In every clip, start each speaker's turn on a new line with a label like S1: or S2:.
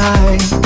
S1: night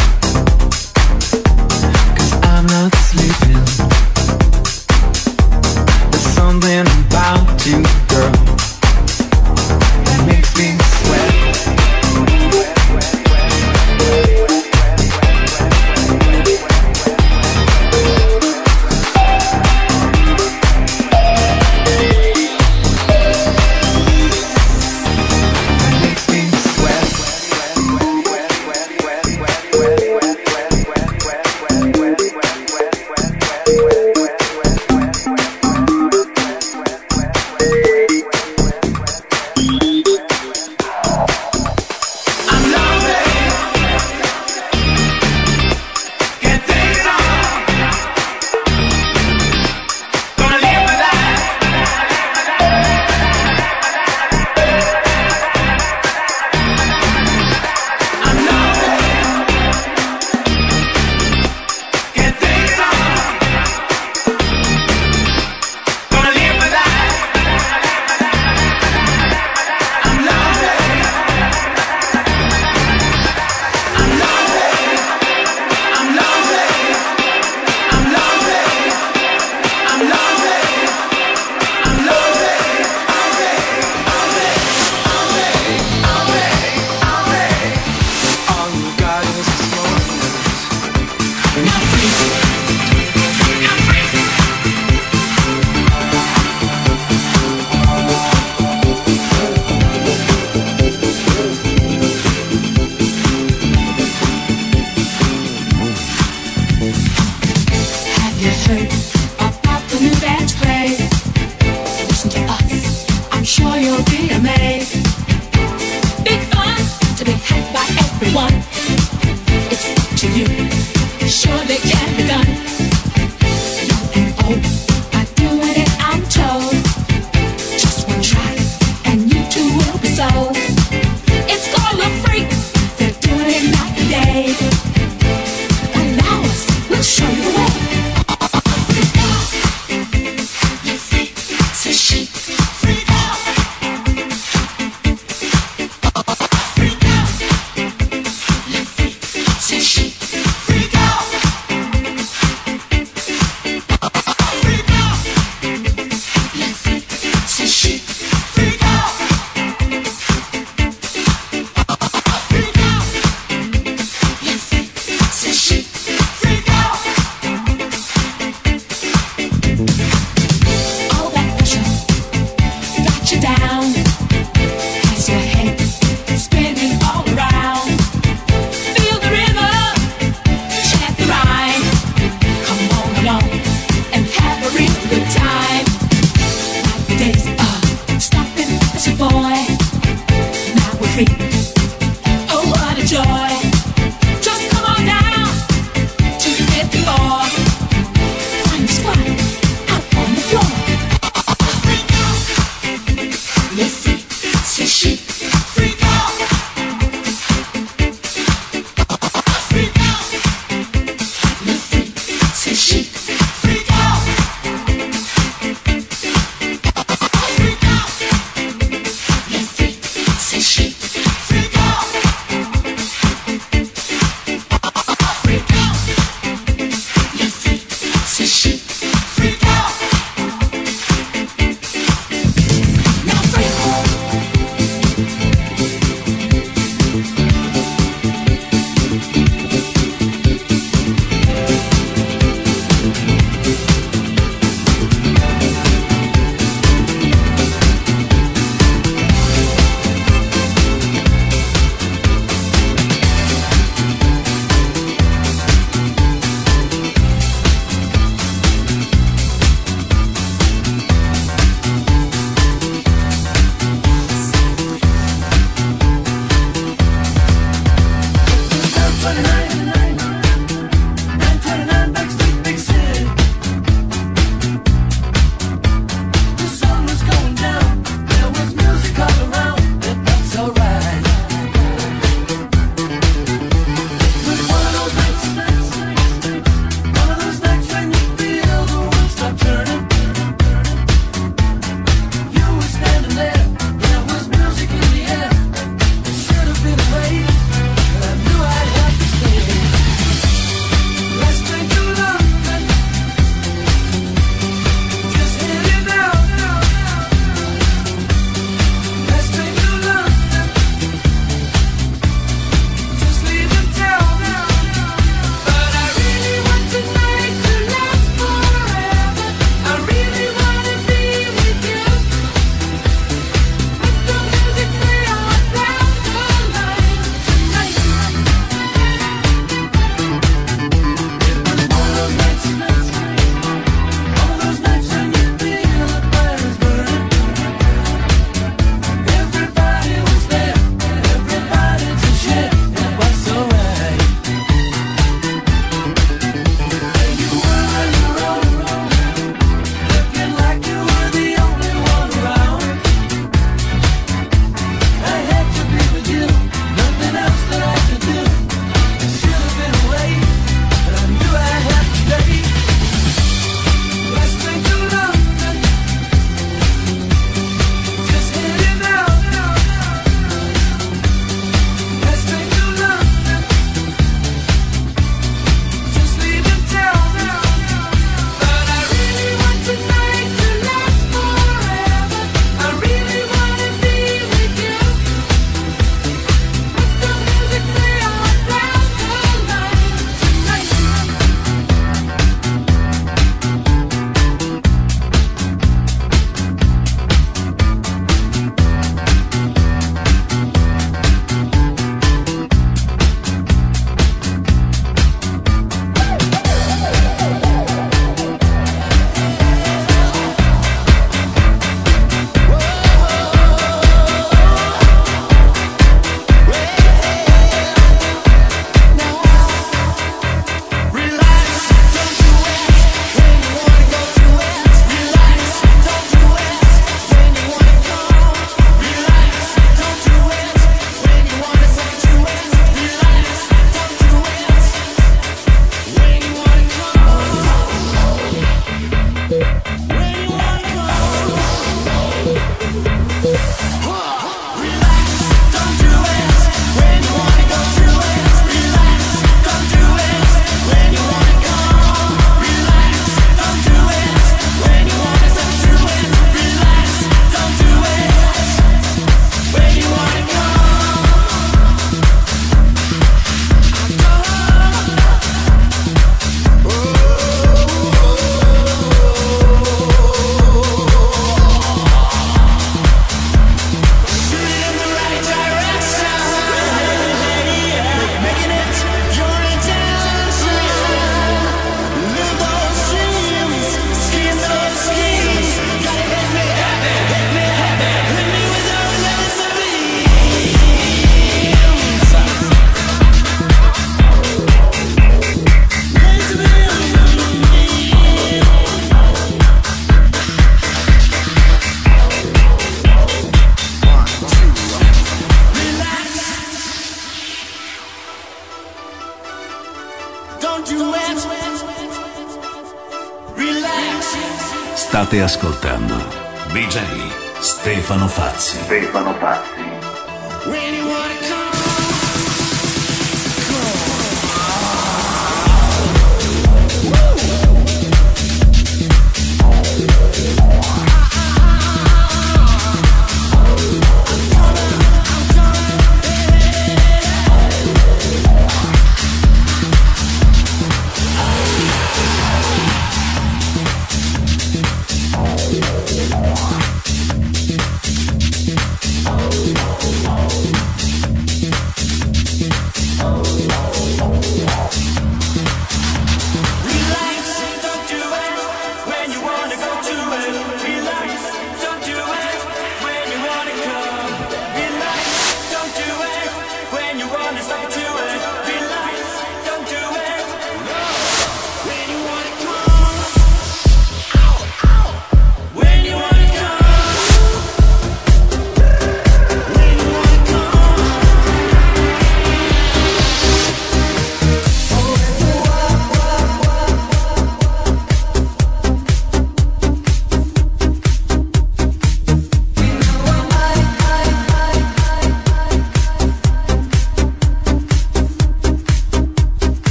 S1: state ascoltando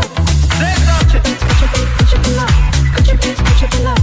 S1: Could you please, could you be love?